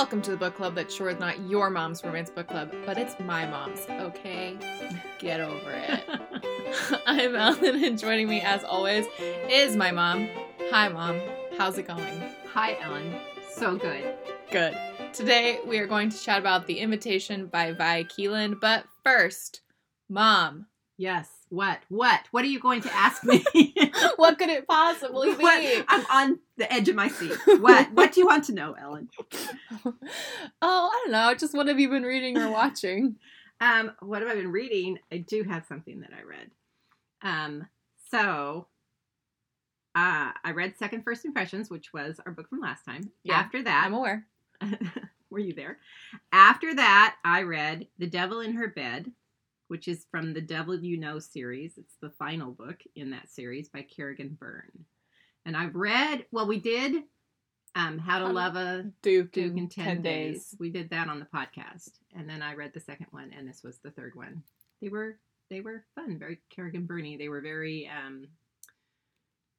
Welcome to the book club that sure is not your mom's romance book club, but it's my mom's, okay? Get over it. I'm Ellen, and joining me, as always, is my mom. Hi, mom. How's it going? Hi, Ellen. So good. Good. Today, we are going to chat about The Invitation by Vi Keeland, but first, mom, Yes. What? What? What are you going to ask me? what could it possibly be? What? I'm on the edge of my seat. What? What do you want to know, Ellen? oh, I don't know. Just what have you been reading or watching? Um, what have I been reading? I do have something that I read. Um, so uh, I read Second First Impressions, which was our book from last time. Yeah, After that, I'm aware. were you there? After that, I read The Devil in Her Bed, which is from the Devil You Know series. It's the final book in that series by Kerrigan Byrne. And I've read, well, we did um, How to to- Love a Duke, Duke in in 10, days. We did that on the podcast. And then I read the second one, and this was the third one. They were they were fun, very Kerrigan Byrne. They were very um,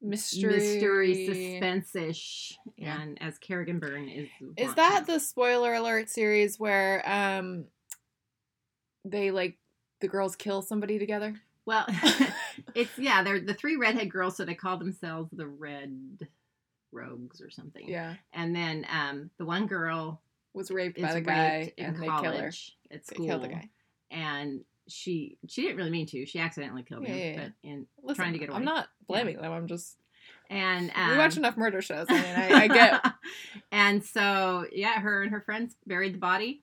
Mystery. mystery, suspense-ish. Yeah. And as Kerrigan Byrne is Is that the spoiler alert series where um they like the girls kill somebody together? Well, it's yeah, they're the three redhead girls, so they call themselves the Red Rogues or something. Yeah. And then um, the one girl Was raped by the guy in and they college at They school. kill the guy. And she she didn't really mean to. She accidentally killed him. Yeah, yeah, yeah. But in Listen, trying to get away. I'm not blaming them. I'm just and um, we watch enough murder shows. I mean, I, I get and so yeah, her and her friends buried the body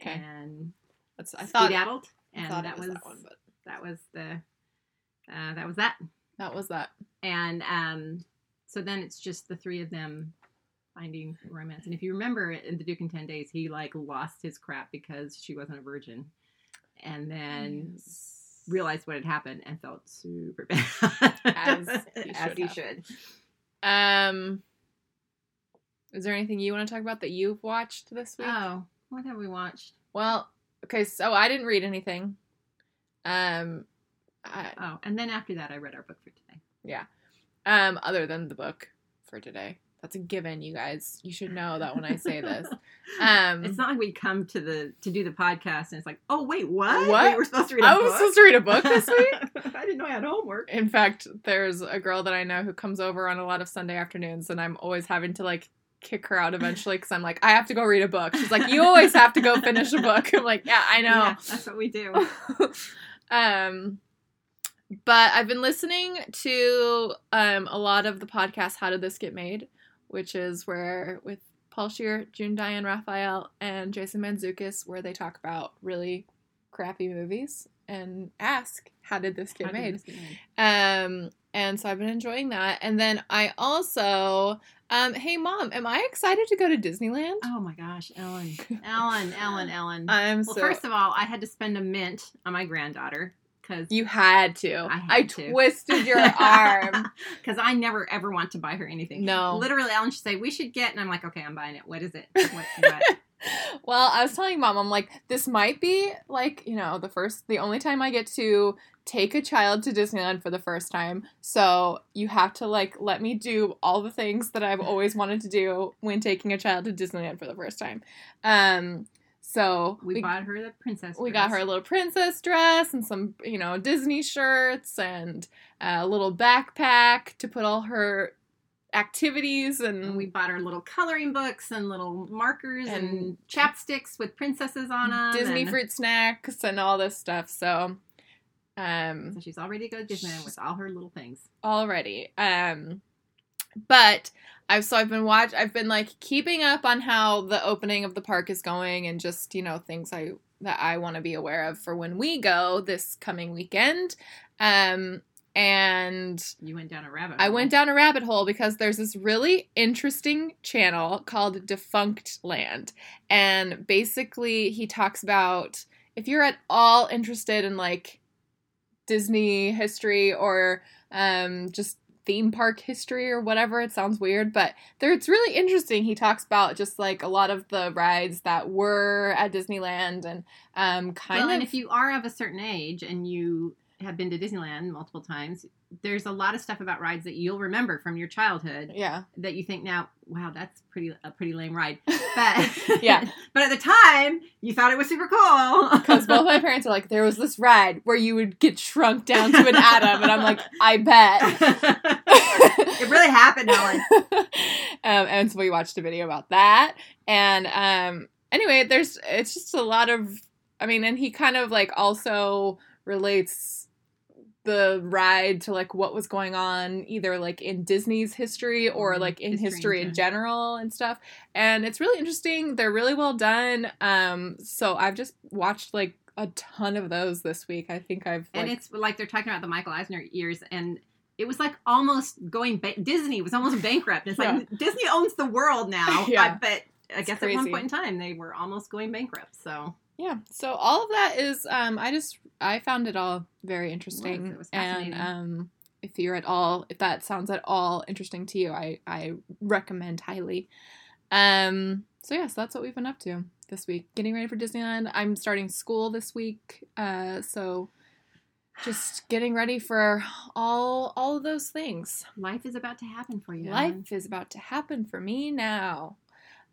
okay. and That's I thought skedaddled, and that was was that one, but that was the uh, that was that. that was that. and um, so then it's just the three of them finding romance. And if you remember in the Duke in Ten Days, he like lost his crap because she wasn't a virgin, and then Yes. realized what had happened and felt super bad, As he as he should. Um, is there anything you want to talk about that you've watched this week? Oh, what have we watched? Well, okay, so I didn't read anything. Um, I, Oh, and then after that, I read our book for today. yeah. Um, other than the book for today, that's a given. You guys, you should know that when I say this. Um, it's not like we come to the to do the podcast and it's like, oh wait, what? What? We were supposed to read a I book. was supposed to read a book this week. I didn't know I had homework. In fact, there's a girl that I know who comes over on a lot of Sunday afternoons, and I'm always having to like kick her out eventually because I'm like, I have to go read a book. She's like, You always have to go finish a book. I'm like, Yeah, I know. Yeah, that's what we do. um but I've been listening to um a lot of the podcast How Did This Get Made, which is where with Paul Scheer, June Diane Raphael, and Jason Mantzoukas, where they talk about really crappy movies and ask, How did this get How did made? this get made? Um, and so I've been enjoying that. And then I also, um, hey mom, am I excited to go to Disneyland? Oh my gosh, Ellen, Ellen, Ellen, Ellen. I'm well, so. first of all, I had to spend a mint on my granddaughter because you had to. I I, to. twisted your arm. because I never ever want to buy her anything. No. literally, Ellen should say we should get, and I'm like, okay, I'm buying it. What is it? What? what? Well, I was telling mom, I'm like, this might be like, you know, the first, the only time I get to take a child to Disneyland for the first time. So you have to like let me do all the things that I've always wanted to do when taking a child to Disneyland for the first time. Um, so we, bought her the princess. we got her a little princess dress and some, you know, Disney shirts and a little backpack to put all her activities and, And we bought her little coloring books and little markers and, And- chapsticks with princesses on them. Disney and- fruit snacks and all this stuff. So, um, So she's all ready to go to Disneyland with all her little things. already. Um, but I've so I've been watch I've been like keeping up on how the opening of the park is going and just you know things I that I want to be aware of for when we go this coming weekend. Um, and You went down a rabbit. hole. I went down a rabbit hole because there's this really interesting channel called Defunctland. And basically, he talks about if you're at all interested in like Disney history or um, just theme park history or whatever, it sounds weird, but there it's really interesting. He talks about just like a lot of the rides that were at Disneyland and um, kind Well, of. and if you are of a certain age and you have been to Disneyland multiple times, there's a lot of stuff about rides that you'll remember from your childhood Yeah. that you think now, wow, that's pretty a pretty lame ride. But Yeah. but at the time, you thought it was super cool. Because both my parents are like, there was this ride where you would get shrunk down to an atom, and I'm like, I bet. it really happened, Helen. um, and so we watched a video about that. And um, anyway, there's it's just a lot of. I mean, and he kind of like also relates the ride to like what was going on either like in Disney's history or Mhm. like in History in history in general and stuff. And it's really interesting. They're really well done. Um, so I've just watched like a ton of those this week. I think I've and it's like they're talking about the Michael Eisner years, and it was like almost going. Ba- Disney was almost bankrupt. It's like Disney owns the world now. Yeah. But I It's guess at one point in time they were almost going bankrupt. So yeah so all of that is um i just i found it all very interesting It was and fascinating. um if you're at all if that sounds at all interesting to you i i recommend highly um so yeah so that's what we've been up to this week getting ready for disneyland i'm starting school this week uh so just getting ready for all all of those things life is about to happen for you. Life is about to happen for me now.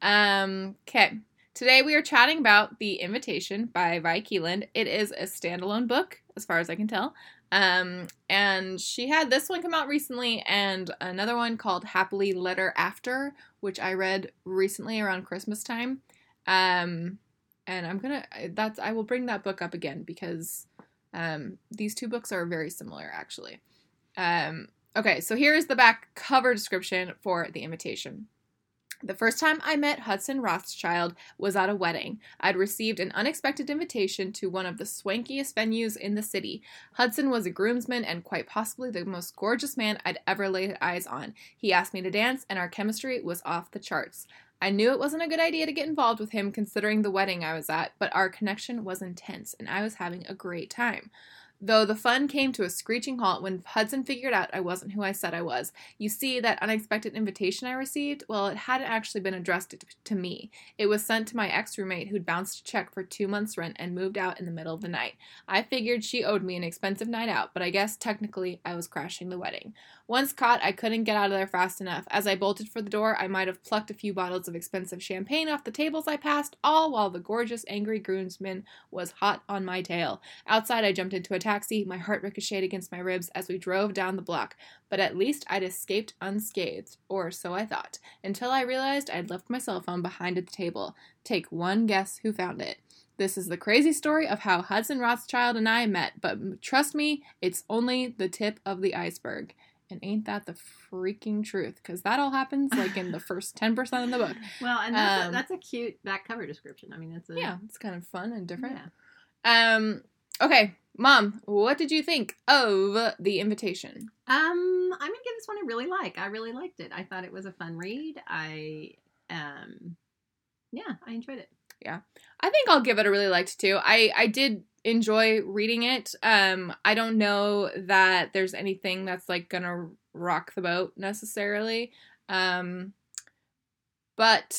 Um, okay. Today we are chatting about The Invitation by Vi Keeland. It is a standalone book, as far as I can tell. Um, and she had this one come out recently and another one called Happily Letter After, which I read recently around Christmas time. Um, and I'm gonna that's I will bring that book up again because um, these two books are very similar actually. Um, okay, so here is the back cover description for The Invitation. The first time I met Hudson Rothschild was at a wedding. I'd received an unexpected invitation to one of the swankiest venues in the city. Hudson was a groomsman and quite possibly the most gorgeous man I'd ever laid eyes on. He asked me to dance, and our chemistry was off the charts. I knew it wasn't a good idea to get involved with him considering the wedding I was at, but our connection was intense, and I was having a great time. Though the fun came to a screeching halt when Hudson figured out I wasn't who I said I was. You see, that unexpected invitation I received, well, it hadn't actually been addressed to, me. It was sent to my ex roommate who'd bounced a check for two months' rent and moved out in the middle of the night. I figured she owed me an expensive night out, but I guess technically I was crashing the wedding. Once caught, I couldn't get out of there fast enough. As I bolted for the door, I might have plucked a few bottles of expensive champagne off the tables I passed, all while the gorgeous, angry groomsman was hot on my tail. Outside, I jumped into a taxi, my heart ricocheted against my ribs as we drove down the block. But at least I'd escaped unscathed, or so I thought, until I realized I'd left my cell phone behind at the table. Take one guess who found it. This is the crazy story of how Hudson Rothschild and I met, but trust me, it's only the tip of the iceberg. And ain't that the freaking truth? Because that all happens like in the first 10% of the book. Well, and that's, a, Um, that's a cute back cover description. I mean, it's a Yeah, it's kind of fun and different. yeah. Um, okay, Mom, what did you think of the invitation? Um, I'm gonna give this one a really like. I really liked it. I thought it was a fun read. I um, yeah, I enjoyed it. Yeah, I think I'll give it a really liked too. I I did enjoy reading it. Um, I don't know that there's anything that's like gonna rock the boat necessarily. Um, but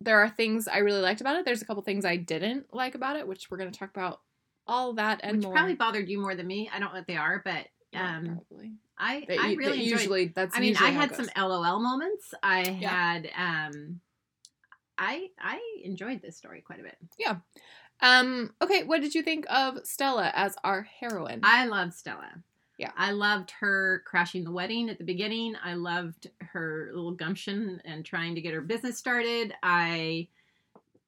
there are things I really liked about it. There's a couple things I didn't like about it, which we're gonna talk about all that and Which more. probably bothered you more than me. I don't know what they are, but Yeah, um, probably. I That I really enjoyed. usually that's. I mean, I had some. LOL moments. I Yeah. had um, I I enjoyed this story quite a bit. Um. Okay. What did you think of Stella as our heroine? I loved Stella. Yeah. I loved her crashing the wedding at the beginning. I loved her little gumption and trying to get her business started. I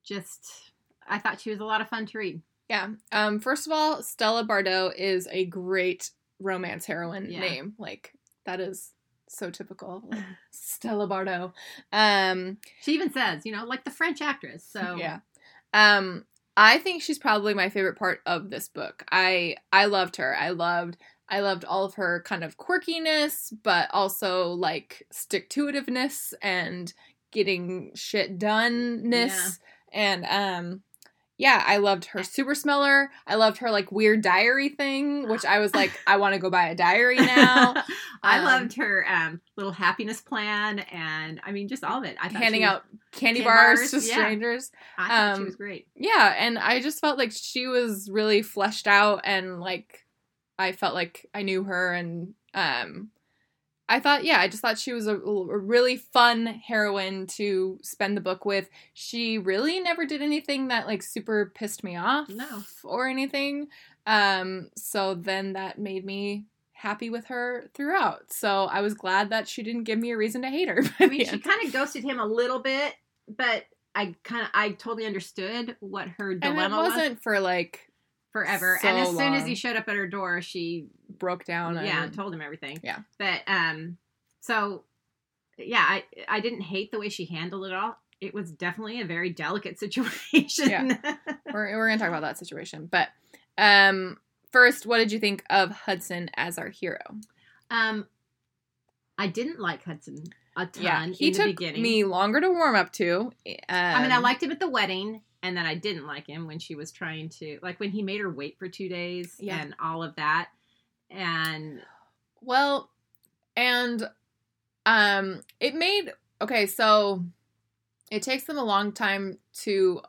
just I thought she was a lot of fun to read. Yeah. Um. First of all, Stella Bardot is a great romance heroine Yeah. name. Like that is so typical. Like, Stella Bardot. Um. She even says, you know, like the French actress. So Yeah. Um. I think she's probably my favorite part of this book. I I loved her. I loved I loved all of her kind of quirkiness, but also like stick to itiveness and getting shit done ness. And um yeah, I loved her super smeller. I loved her like weird diary thing, which I was like, I want to go buy a diary now. I Um, loved her um, little happiness plan, and I mean, just all of it. I handing was- out candy Candy bars, bars, to yeah. strangers. I thought she um, was great. Yeah, and I just felt like she was really fleshed out and like I felt like I knew her and um I thought yeah, I just thought she was a, a really fun heroine to spend the book with. She really never did anything that like super pissed me off No. or anything. Um so then that made me happy with her throughout. So I was glad that she didn't give me a reason to hate her. I mean, she kind of ghosted him a little bit, but I kind of I totally understood what her dilemma and it dilemma was wasn't for like forever. so and as soon as he showed up at her door, she broke down. yeah and- told him everything. Yeah. But um, so yeah, I I didn't hate the way she handled it all. It was definitely a very delicate situation. yeah. we're, we're gonna talk about that situation but um first what did you think of hudson as our hero um, I didn't like Hudson a ton yeah he in the took beginning. me longer to warm up to um, I mean, I liked him at the wedding, and then I didn't like him when she was trying to, like, when he made her wait for two days Yeah. and all of that. And well and um it made okay so it takes them a long time to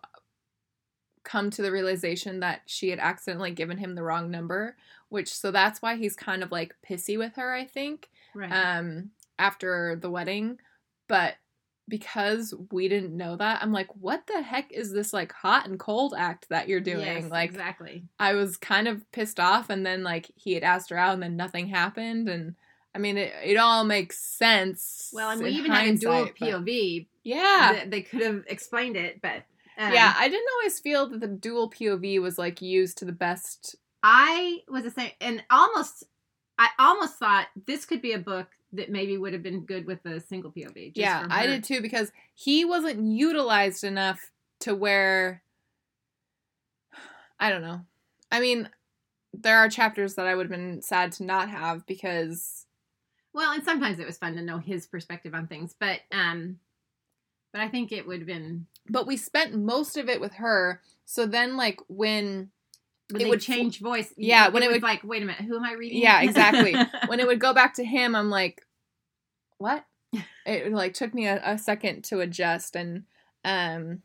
come to the realization that she had accidentally given him the wrong number which so that's why he's kind of like pissy with her i think right, um after the wedding but because we didn't know that i'm like what the heck is this like hot and cold act that you're doing Yes, like exactly. i was kind of pissed off and then like he had asked her out and then nothing happened and i mean it, it all makes sense Well, and we even had a dual POV. yeah They, they could have explained it, but um, yeah i didn't always feel that the dual pov was like used to the best I was the same, and almost, I almost thought this could be a book that maybe would have been good with a single POV. just yeah i did too because he wasn't utilized enough to where i don't know i mean there are chapters that i would have been sad to not have because Well, and sometimes it was fun to know his perspective on things, but um, but I think it would have been but we spent most of it with her so then like when It would change voice. Yeah, when it would- like, wait a minute, who am I reading? Yeah, exactly. when it would go back to him i'm like what it like took me a, a second to adjust and um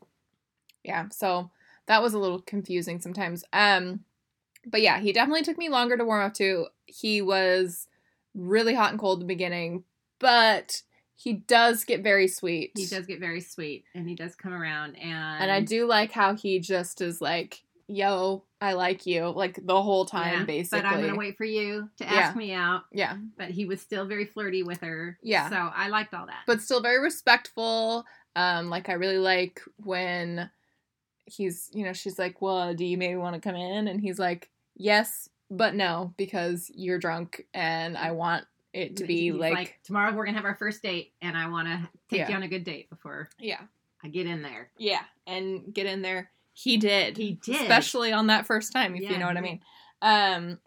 yeah so that was a little confusing sometimes um but yeah he definitely took me longer to warm up to he was really hot and cold at the beginning but he does get very sweet he does get very sweet, and he does come around, and and i do like how he just is like yo i like you like the whole time yeah, basically But I'm gonna wait for you to Yeah. ask me out. yeah But he was still very flirty with her. Yeah. So I liked all that. but still very respectful. Um, like I really like when he's, you know, she's like, "Well, do you maybe want to come in?" And he's like, "Yes, but no, because you're drunk, and I want it to be He's like, tomorrow we're gonna have our first date, and I want to take Yeah. you on a good date before yeah, I get in there. yeah, and get in there." He did. He did. especially on that first time, if Yeah, you know what I mean. Um,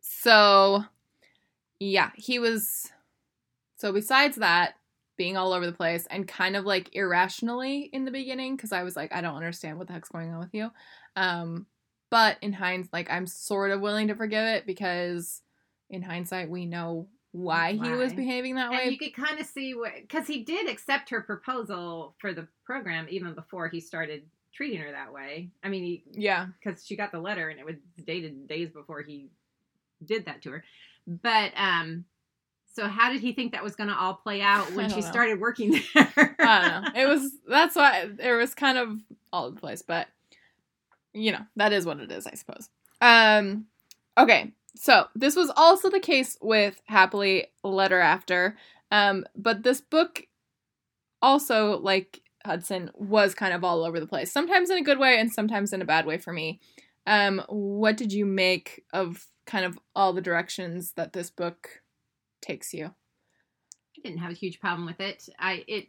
so yeah, he was. So besides that, being all over the place and kind of like irrationally in the beginning, because I was like, I don't understand what the heck's going on with you. Um, but in hindsight, like I'm sort of willing to forgive it because in hindsight, we know why, he was behaving that And way. you could kind of see what, because he did accept her proposal for the program even before he started treating her that way. I mean, he yeah, because she got the letter and it was dated days before he did that to her. But um, so how did he think that was going to all play out when she know. started working there? I don't know. It was that's why it was kind of all over the place, but you know, that is what it is, I suppose. Um okay. So, this was also the case with Happily Letter After. Um but this book also like Hudson was kind of all over the place. Sometimes in a good way and sometimes in a bad way for me. Um what did you make of kind of all the directions that this book takes you? I didn't have a huge problem with it. I it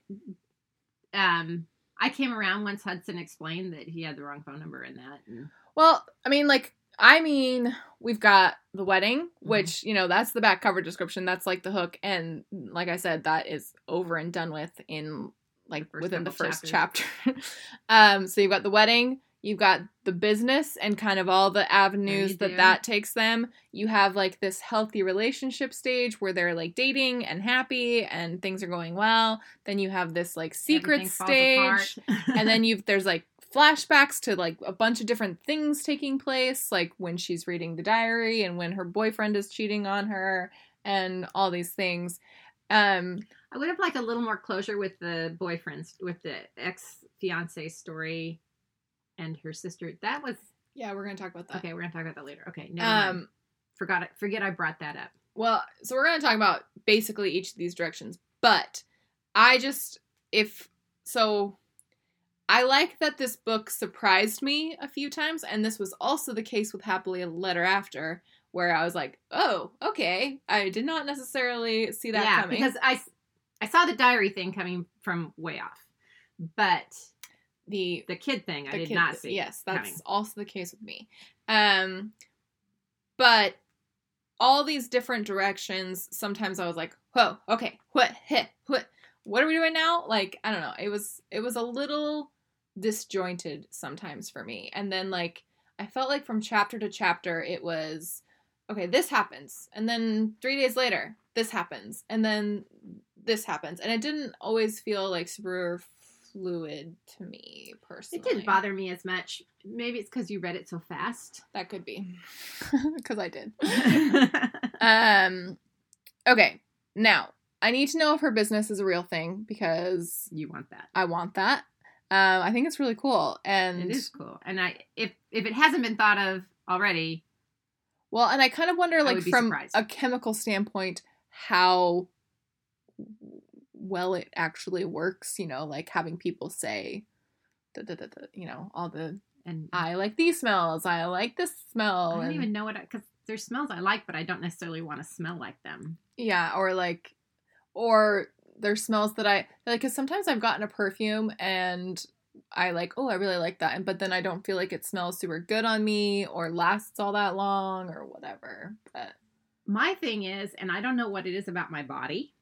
um I came around once Hudson explained that he had the wrong phone number in that. And Well, I mean, like, I mean, we've got the wedding, which, you know, that's the back cover description. That's like the hook. And like I said, that is over and done with in like The within the first chapter. um, so you've got the wedding, you've got the business and kind of all the avenues that do. that takes them. You have like this healthy relationship stage where they're like dating and happy and things are going well. Then you have this like secret stage and then you've there's like flashbacks to like a bunch of different things taking place, like when she's reading the diary and when her boyfriend is cheating on her and all these things. Um, I would have liked a little more closure with the boyfriends, with the ex fiance story and her sister. That was yeah, we're gonna talk about that. okay. We're gonna talk about that later. Okay, mind. Um, Forgot it. Forget I brought that up. well, so we're gonna talk about basically each of these directions, but I just if so. I like that this book surprised me a few times, and this was also the case with Happily a Letter After, where I was like, "Oh, okay." I did not necessarily see that yeah, coming. because I I saw the diary thing coming from way off, but the the kid thing I did kid- not see. Yes, that's coming. also the case with me. Um, but all these different directions. Sometimes I was like, "Whoa, okay, what, hit, what, what are we doing now?" Like I don't know. It was it was a little disjointed sometimes for me, and then like I felt like from chapter to chapter it was okay. This happens, and then three days later this happens, and then this happens, and it didn't always feel like super fluid to me personally. It didn't bother me as much. Maybe it's because you read it so fast. That could be because I did. Um. Okay. Now I need to know if her business is a real thing because you want that. I want that. Um. I think it's really cool, and It is cool. And I if if it hasn't been thought of already, well, and I kind of wonder, like from surprised. a chemical standpoint, how well it actually works. You know, like having people say, da, da, da, you know, all the and I like these smells. I like this smell. I don't and- even know what because there's smells I like, but I don't necessarily want to smell like them. Yeah, or like, or there's smells that I like. Because sometimes I've gotten a perfume and I like, oh, I really like that, and but then I don't feel like it smells super good on me or lasts all that long or whatever. But My thing is, and I don't know what it is about my body,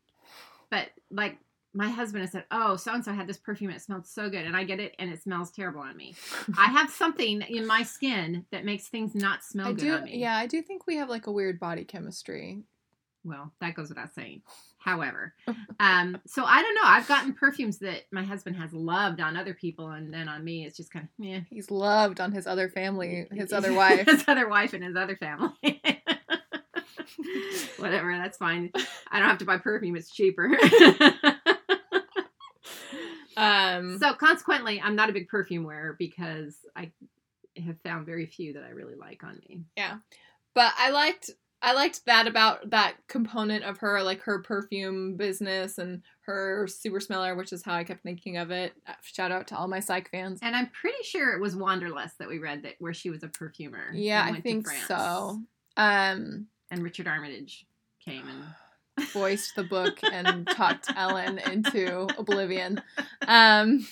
but like my husband has said, "Oh, so and so had this perfume. It smelled so good," and I get it, and it smells terrible on me. I have something in my skin that makes things not smell I good do, on me. yeah, I do think we have like a weird body chemistry. Well, that goes without saying. However, um, so I don't know. I've gotten perfumes that my husband has loved on other people, and then on me, it's just kind of yeah. He's loved on his other family, his other wife. his other wife, and his other family. Whatever, that's fine. I don't have to buy perfume; it's cheaper. Um, so consequently, I'm not a big perfume wearer because I have found very few that I really like on me. Yeah. But I liked I liked that about that component of her, like her perfume business and her super smeller, which is how I kept thinking of it. Uh, Shout out to all my psych fans. And I'm pretty sure it was Wanderlust that we read that where she was a perfumer. Yeah, I think so. Um, And Richard Armitage came and voiced the book and talked Ellen into oblivion. Um,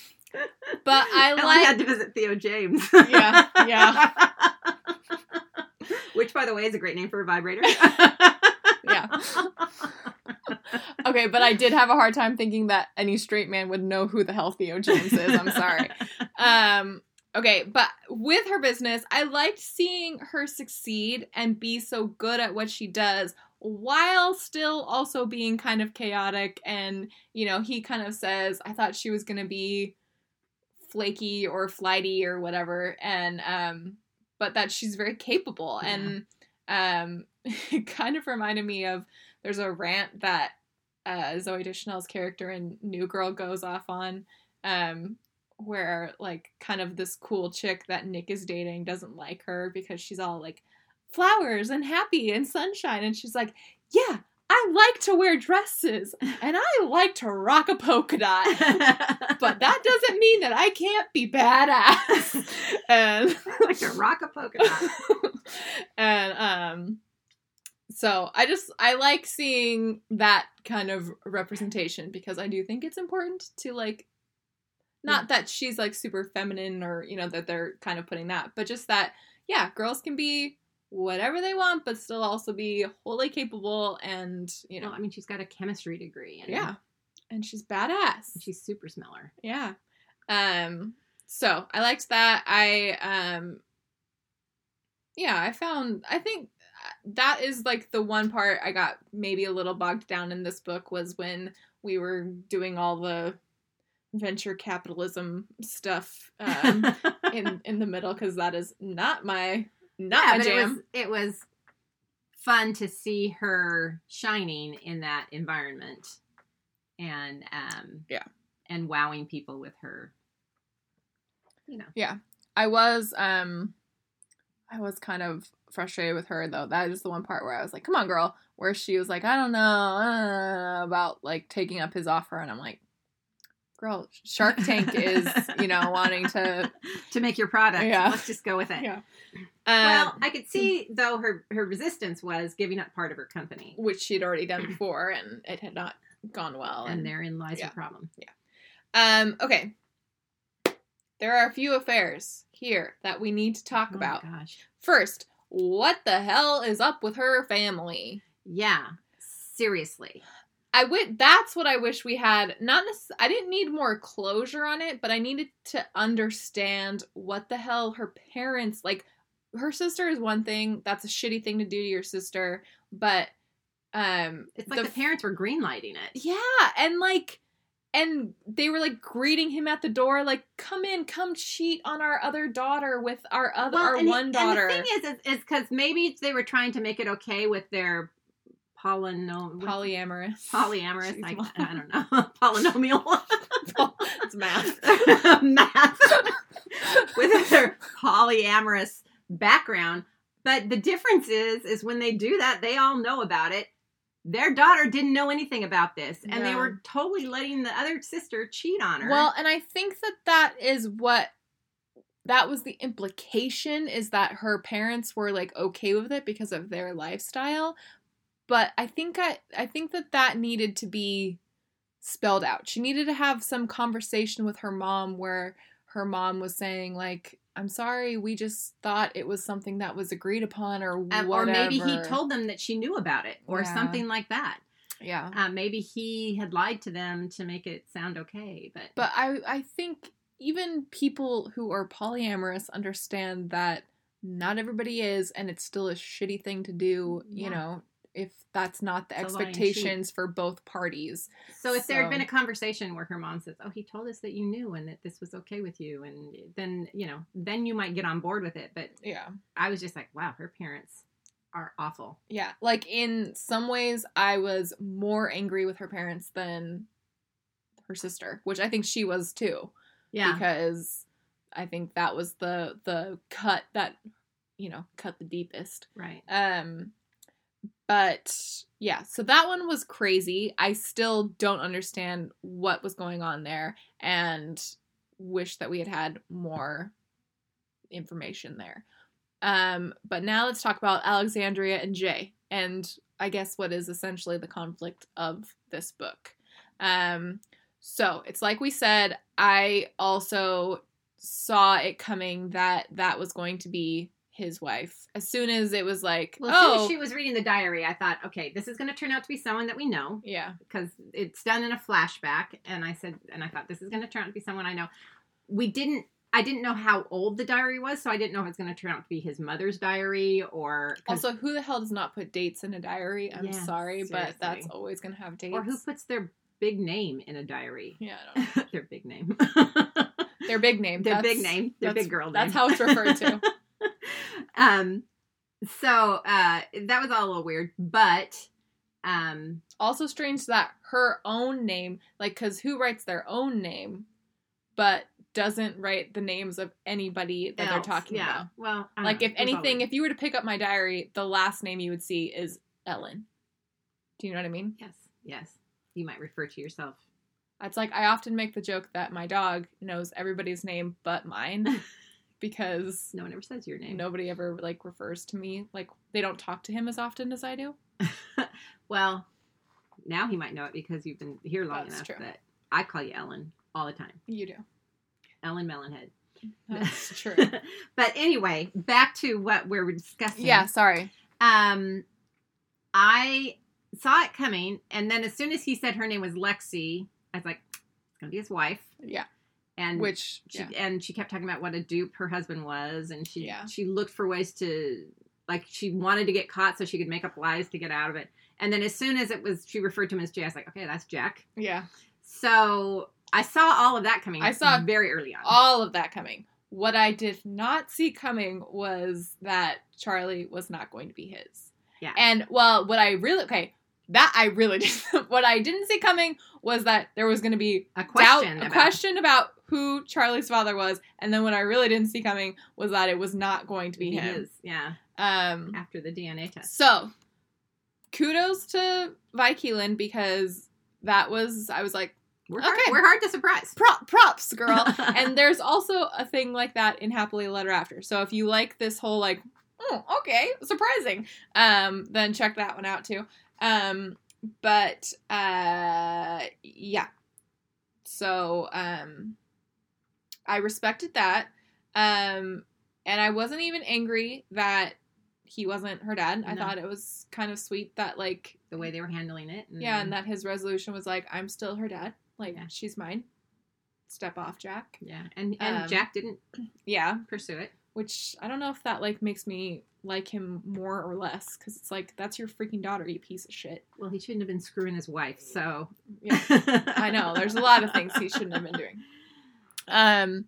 but I Ellen like had to visit Theo James. Yeah, yeah. Which, by the way, is a great name for a vibrator. yeah. Okay, but I did have a hard time thinking that any straight man would know who the hell Theo James is. I'm sorry. Um, okay, but with her business, I liked seeing her succeed and be so good at what she does while still also being kind of chaotic. And, you know, he kind of says, I thought she was going to be flaky or flighty or whatever. And, um, but that she's very capable. Yeah. And, um, it kind of reminded me of there's a rant that uh, Zooey Deschanel's character in New Girl goes off on, um, where like kind of this cool chick that Nick is dating doesn't like her because she's all like flowers and happy and sunshine, and she's like, yeah. I like to wear dresses and I like to rock a polka dot, but that doesn't mean that I can't be badass. and like a rock a polka dot. and um so i just i like seeing that kind of representation because i do think it's important to like not that she's like super feminine or you know that they're kind of putting that but just that yeah girls can be whatever they want but still also be wholly capable and you know know, I mean, she's got a chemistry degree. And yeah and she's badass She's super smeller. yeah. Um so I liked that. I um yeah, I found I think that is like the one part I got maybe a little bogged down in this book was when we were doing all the venture capitalism stuff um, in in the middle because that is not my not yeah, my but it jam. was it was fun to see her shining in that environment and um Yeah. and wowing people with her you know yeah I was um I was kind of frustrated with her though. That is the one part where I was like, "Come on, girl." Where she was like, "I don't know uh, about like taking up his offer," and I'm like, "Girl, Shark Tank is you know wanting to." to make your product Yeah. let's just go with it Yeah. well Um, i could see though her her resistance was giving up part of her company which she'd already done before, and it had not gone well. and therein lies yeah. the problem Yeah. um, okay, there are a few affairs here that we need to talk Oh about. gosh First, what the hell is up with her family? yeah seriously I would. That's what I wish we had. Not. Necess- I didn't need more closure on it, but I needed to understand what the hell her parents like. Her sister is one thing. That's a shitty thing to do to your sister, but um, it's like the, parents were greenlighting it yeah, and like, and they were like greeting him at the door, like, "Come in, come cheat on our other daughter with our other our and, one daughter." And the thing is, is because maybe they were trying to make it okay with their polynom Polyamorous. polyamorous. I, I don't know polynomial it's math. math with their polyamorous background. But the difference is, is when they do that, they all know about it. Their daughter didn't know anything about this, and they were totally letting the other sister cheat on her. Well, and I think that that is what that was the implication is that her parents were like okay with it because of their lifestyle. But I think I I think that that needed to be spelled out. She needed to have some conversation with her mom where her mom was saying like I'm sorry, we just thought it was something that was agreed upon or Um, whatever. or maybe he told them that she knew about it, or Yeah. something like that. Yeah. Uh, maybe he had lied to them to make it sound okay, but But I I think even people who are polyamorous understand that not everybody is and it's still a shitty thing to do, you Yeah. know, if that's not the It's expectations for both parties. So if there had been a conversation where her mom says, "Oh, he told us that you knew and that this was okay with you," and then you know, then you might get on board with it. But Yeah. I was just like, "Wow, her parents are awful." Yeah. Like in some ways I was more angry with her parents than her sister, which I think she was too. Yeah, Because I think that was the the cut that you know, cut the deepest. right. Um, but yeah, so that one was crazy. I still don't understand what was going on there and wish that we had had more information there. Um, but now let's talk about Alexandria and Jay, and I guess what is essentially the conflict of this book. Um, so it's like we said, I also saw it coming that that was going to be his wife. As soon as it was like, Well, as oh, as she was reading the diary, I thought, "Okay, this is going to turn out to be someone that we know." yeah, because it's done in a flashback and i said and i thought this is going to turn out to be someone i know we didn't i didn't know how old the diary was so i didn't know if it's going to turn out to be his mother's diary or. Also, who the hell does not put dates in a diary? I'm Yeah, sorry, but that's always gonna have dates. or who puts their big name in a diary Yeah, I don't know. their big name their big name. their That's- big name their big girl name That's how it's referred to. um so uh that was all a little weird but um also strange that her own name, like, because who writes their own name, but doesn't write the names of anybody that they're talking yeah about. well I Like, if It was all anything, if you were to pick up my diary, the last name you would see is Ellen. Do you know what I mean? yes yes you might refer to yourself It's like I often make the joke that my dog knows everybody's name but mine because no one ever says your name nobody ever like refers to me like they don't talk to him as often as I do. Well, now he might know it because you've been here long That's enough true. that I call you Ellen all the time. You do. Ellen Melonhead. That's true. but anyway, back to what we're discussing. yeah, sorry. Um, I saw it coming, and then as soon as he said her name was Lexi, I was like, "It's gonna be his wife." Yeah. And Which she, yeah. and she kept talking about what a dupe her husband was, and she Yeah. she looked for ways to like she wanted to get caught so she could make up lies to get out of it. And then as soon as it was she referred to him as Jay, I was like, okay, that's Jack. Yeah. So I saw all of that coming. I saw very early on. all of that coming. What I did not see coming was that Charlie was not going to be his. Yeah. And well, what I really okay, that I really did. what I didn't see coming was that there was going to be a doubt, question. a question about who Charlie's father was, and then what I really didn't see coming was that it was not going to be He him. is, yeah. Um, After the DNA test. so kudos to Vi Keeland because that was I was like We're hard, okay. we're hard to surprise. prop props girl and there's also a thing like that in happily letter after so if you like this whole like oh okay surprising um then check that one out too um but uh yeah so um i respected that um and i wasn't even angry that he wasn't her dad i thought it was kind of sweet that like the way they were handling it. yeah, and that his resolution was like, I'm still her dad. Like, Yeah. she's mine. Step off, Jack. yeah, and and Um, Jack didn't Yeah, pursue it. which I don't know if that like makes me like him more or less because it's like that's your freaking daughter, you piece of shit. Well, he shouldn't have been screwing his wife. So Yeah, I know. There's a lot of things he shouldn't have been doing. Um,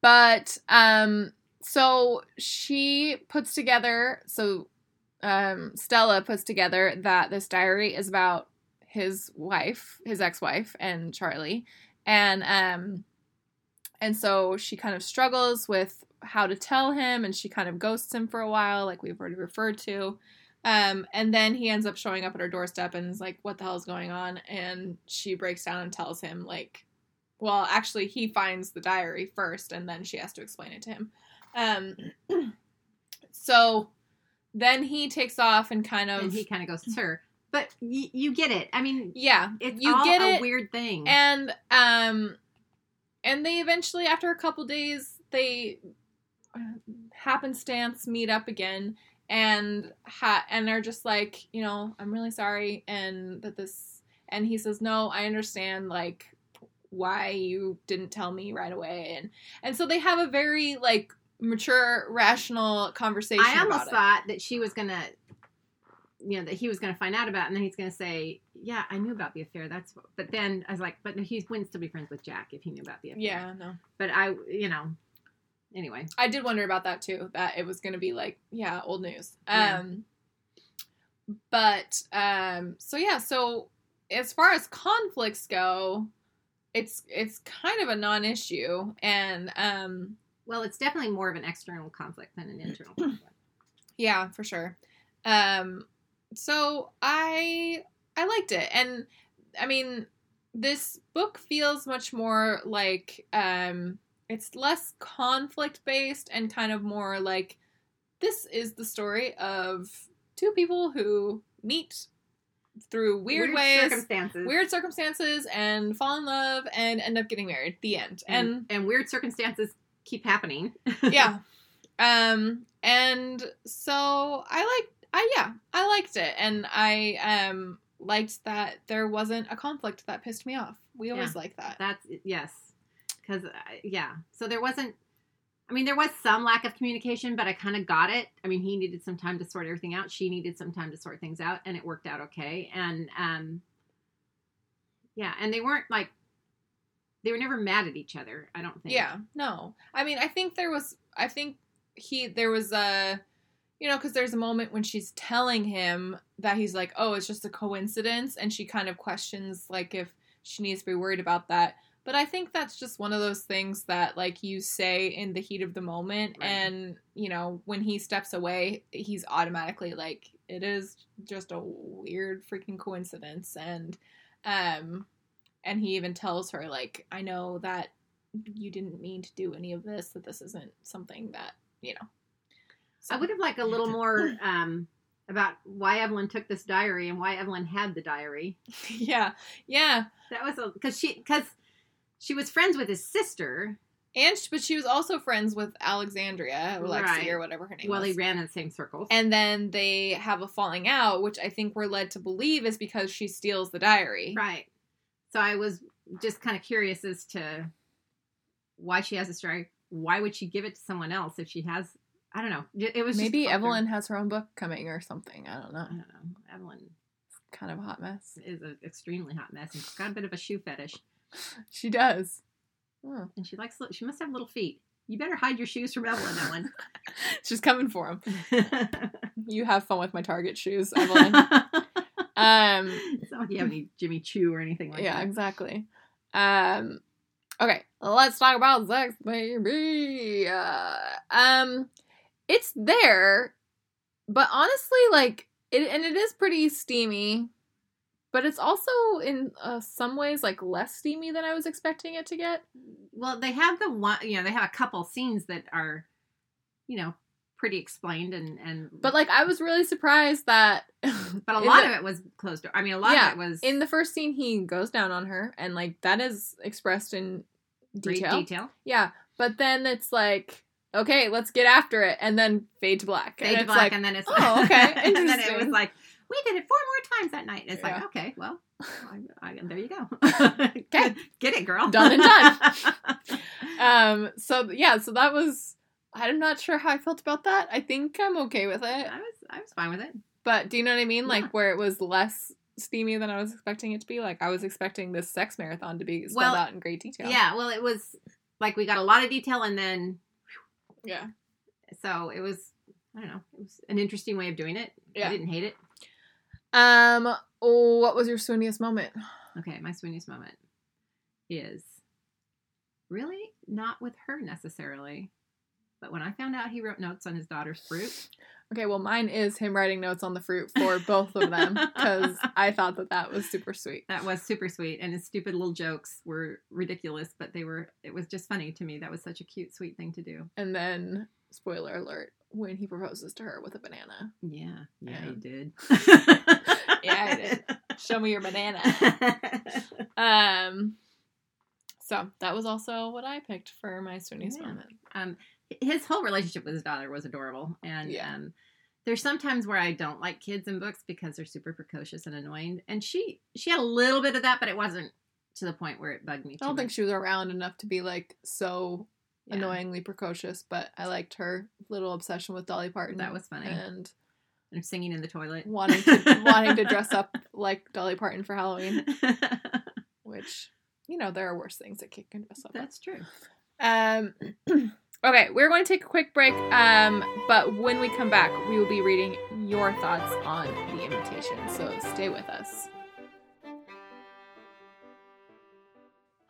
but um, so she puts together. So um, Stella puts together that this diary is about his wife, his ex-wife, and Charlie, and um, and so she kind of struggles with how to tell him, and she kind of ghosts him for a while, like we've already referred to. Um, and then he ends up showing up at her doorstep and is like, "What the hell is going on?" And she breaks down and tells him like, well, actually, he finds the diary first, and then she has to explain it to him. Um, so then he takes off and kind of and he kind of goes, "Sir, but y- you get it. I mean, yeah, it's you all get a it, weird thing." and um, and they eventually, after a couple days, they uh, happenstance meet up again and ha- and they're just like, you know, I'm really sorry, and that this, and he says, no, I understand, like why you didn't tell me right away, and and so they have a very like mature, rational conversation. I almost thought that she was gonna, you know, that he was gonna find out about, it, and then he's gonna say, "Yeah, I knew about the affair." That's, what, but then I was like, "But he wouldn't still be friends with Jack if he knew about the affair." Yeah, no. but I, you know, anyway, I did wonder about that too. That it was going to be like, yeah, old news. Yeah. Um, but um, so yeah, so as far as conflicts go, it's it's kind of a non-issue, and um, well, it's definitely more of an external conflict than an internal conflict. yeah, for sure. Um, so I I liked it, and I mean, this book feels much more like um, it's less conflict based and kind of more like this is the story of two people who meet through weird, ways, circumstances, weird circumstances, and fall in love and end up getting married. The end. and, And and weird circumstances keep happening. yeah. Um and so I like I yeah, I liked it and I um liked that there wasn't a conflict that pissed me off. We always like that. That's yes, because yeah. So there wasn't. I mean, there was some lack of communication, but I kind of got it. I mean, he needed some time to sort everything out. She needed some time to sort things out, and it worked out okay. And um, yeah, and they weren't like they were never mad at each other. I don't think. Yeah, no. I mean, I think there was I think he there was a you know, cuz there's a moment when she's telling him that he's like, "Oh, it's just a coincidence," and she kind of questions like if she needs to be worried about that. But I think that's just one of those things that like you say in the heat of the moment Right. and, you know, when he steps away, he's automatically like it is just a weird freaking coincidence and um and he even tells her like I know that you didn't mean to do any of this that this isn't something that, you know. I would have liked a little more um, about why Evelyn took this diary and why Evelyn had the diary. yeah. Yeah. That was because she because she was friends with his sister. And but she was also friends with Alexandria or Lexi Right. or whatever her name Well, was. they ran in the same circles. and then they have a falling out, which I think we're led to believe is because she steals the diary. Right. So I was just kind of curious as to why she has a story. Why would she give it to someone else if she has? I don't know. It was Maybe. Evelyn has her own book coming or something. I don't know. I don't know. Evelyn Kind of a hot mess. is an extremely hot mess and she's got a bit of a shoe fetish. She does. Oh. And she likes. She must have little feet. You better hide your shoes from Evelyn, Ellen. She's coming for him. You have fun with my Target shoes, Evelyn. um, it's not like you have any Jimmy Choo or anything like yeah, that. Yeah, exactly. Um, okay, let's talk about sex, baby. Uh, um, it's there, but honestly, like it, and it is pretty steamy. But it's also in uh, some ways like less steamy than I was expecting it to get. Well, they have the one. You know, they have a couple scenes that are, you know, pretty explained and and. But like I was really surprised that. but a lot the- of it was closed door. I mean, a lot Yeah, of it was in the first scene he goes down on her, and like that is expressed in detail. detail. Yeah, but then it's like, okay, let's get after it, and then fade to black. Fade and to black, like, and then it's oh, okay, and then it was like we did it four more times that night. And it's Yeah. like okay, well, I, I, there you go. Okay. get it, girl. Done and done. um, so yeah, so that was. I'm not sure how I felt about that. I think I'm okay with it. I was I was fine with it. But do you know what I mean? Like where it was less steamy than I was expecting it to be. Like I was expecting this sex marathon to be spelled Well, out in great detail. Yeah, well, it was like we got a lot of detail, and then Yeah. so it was. I don't know. It was an interesting way of doing it. Yeah. I didn't hate it. Um. Oh, what was your swooniest moment? Okay, my swooniest moment is really not with her necessarily, but when I found out he wrote notes on his daughter's fruit. Okay, well, mine is him writing notes on the fruit for both of them because I thought that that was super sweet. That was super sweet, and his stupid little jokes were ridiculous, but they were. It was just funny to me. That was such a cute, sweet thing to do. And then, spoiler alert, when he proposes to her with a banana. Yeah, yeah, he did. Yeah, I did. Show me your banana. Um. So that was also what I picked for my swooniest Yeah. moment. um, his whole relationship with his daughter was adorable, and Yeah. um, there's sometimes where I don't like kids in books because they're super precocious and annoying, and she she had a little bit of that, but it wasn't to the point where it bugged me. I don't think she was around enough to be like so Yeah. annoyingly precocious, but I liked her little obsession with Dolly Parton. That was funny. And and singing in the toilet, wanting to wanting to dress up like Dolly Parton for Halloween, which you know there are worse things that kid can dress up. That's true. Um, okay, we're going to take a quick break. Um, but when we come back, we will be reading your thoughts on the invitation. So stay with us.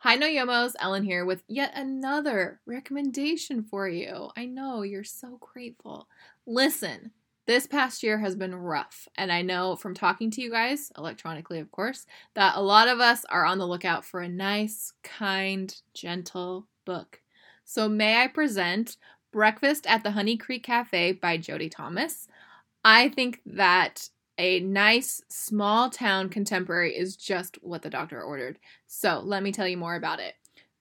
Hi, No Yomos. Ellen here with yet another recommendation for you. I know you're so grateful. Listen, this past year has been rough, and I know from talking to you guys, electronically, of course, that a lot of us are on the lookout for a nice, kind, gentle book. So, may I present Breakfast at the Honey Creek Cafe by Jodi Thomas? I think that a nice, small town contemporary is just what the doctor ordered. So, let me tell you more about it.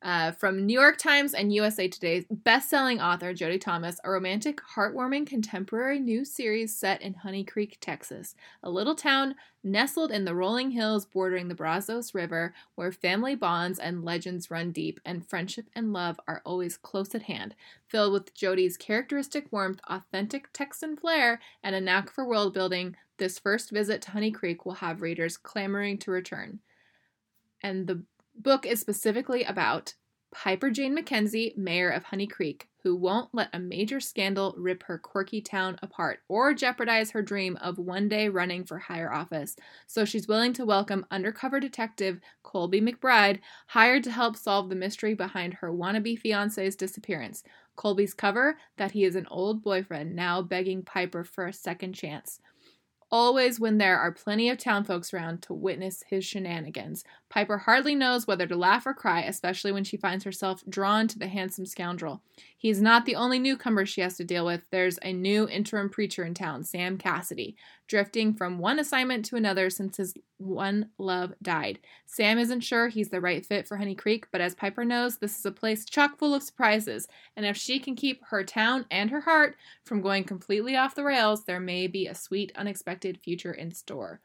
Uh, from New York Times and USA Today's best-selling author Jodi Thomas, a romantic, heartwarming contemporary new series set in Honey Creek, Texas, a little town nestled in the rolling hills bordering the Brazos River, where family bonds and legends run deep, and friendship and love are always close at hand. Filled with Jodi's characteristic warmth, authentic Texan flair, and a knack for world building, this first visit to Honey Creek will have readers clamoring to return. And the book is specifically about Piper Jane McKenzie, mayor of Honey Creek, who won't let a major scandal rip her quirky town apart or jeopardize her dream of one day running for higher office. So she's willing to welcome undercover detective Colby McBride, hired to help solve the mystery behind her wannabe fiance's disappearance. Colby's cover that he is an old boyfriend now begging Piper for a second chance. Always when there are plenty of town folks around to witness his shenanigans. Piper hardly knows whether to laugh or cry, especially when she finds herself drawn to the handsome scoundrel. He's not the only newcomer she has to deal with. There's a new interim preacher in town, Sam Cassidy, drifting from one assignment to another since his one love died. Sam isn't sure he's the right fit for Honey Creek, but as Piper knows, this is a place chock full of surprises, and if she can keep her town and her heart from going completely off the rails, there may be a sweet, unexpected future in store.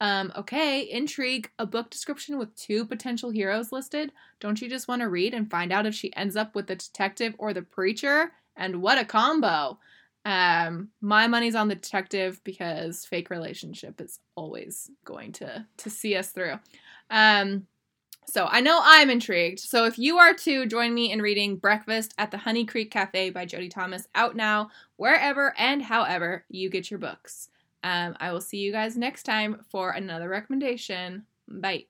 Um, okay, intrigue, a book description with two potential heroes listed. Don't you just want to read and find out if she ends up with the detective or the preacher? And what a combo! Um, my money's on the detective because fake relationship is always going to to see us through. Um, So I know I'm intrigued. So if you are too, join me in reading Breakfast at the Honey Creek Cafe by Jodi Thomas, out now, wherever and however you get your books. Um, I will see you guys next time for another recommendation. Bye.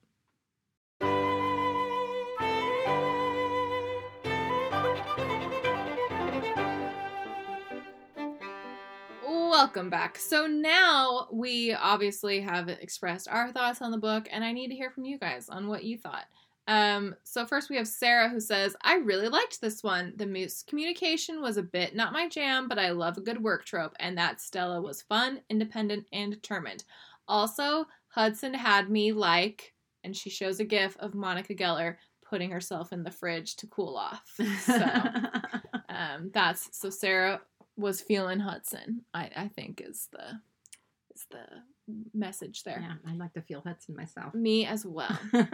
Welcome back. So now we obviously have expressed our thoughts on the book, and I need to hear from you guys on what you thought. Um, so first we have Sarah who says, I really liked this one. The moose communication was a bit not my jam, but I love a good work trope, and that Stella was fun, independent, and determined. Also, Hudson had me like, and she shows a gif of Monica Geller putting herself in the fridge to cool off. So um, that's so Sarah was feeling Hudson. I I think is the is the message there. yeah, I'd like to feel Hudson myself. Me as well.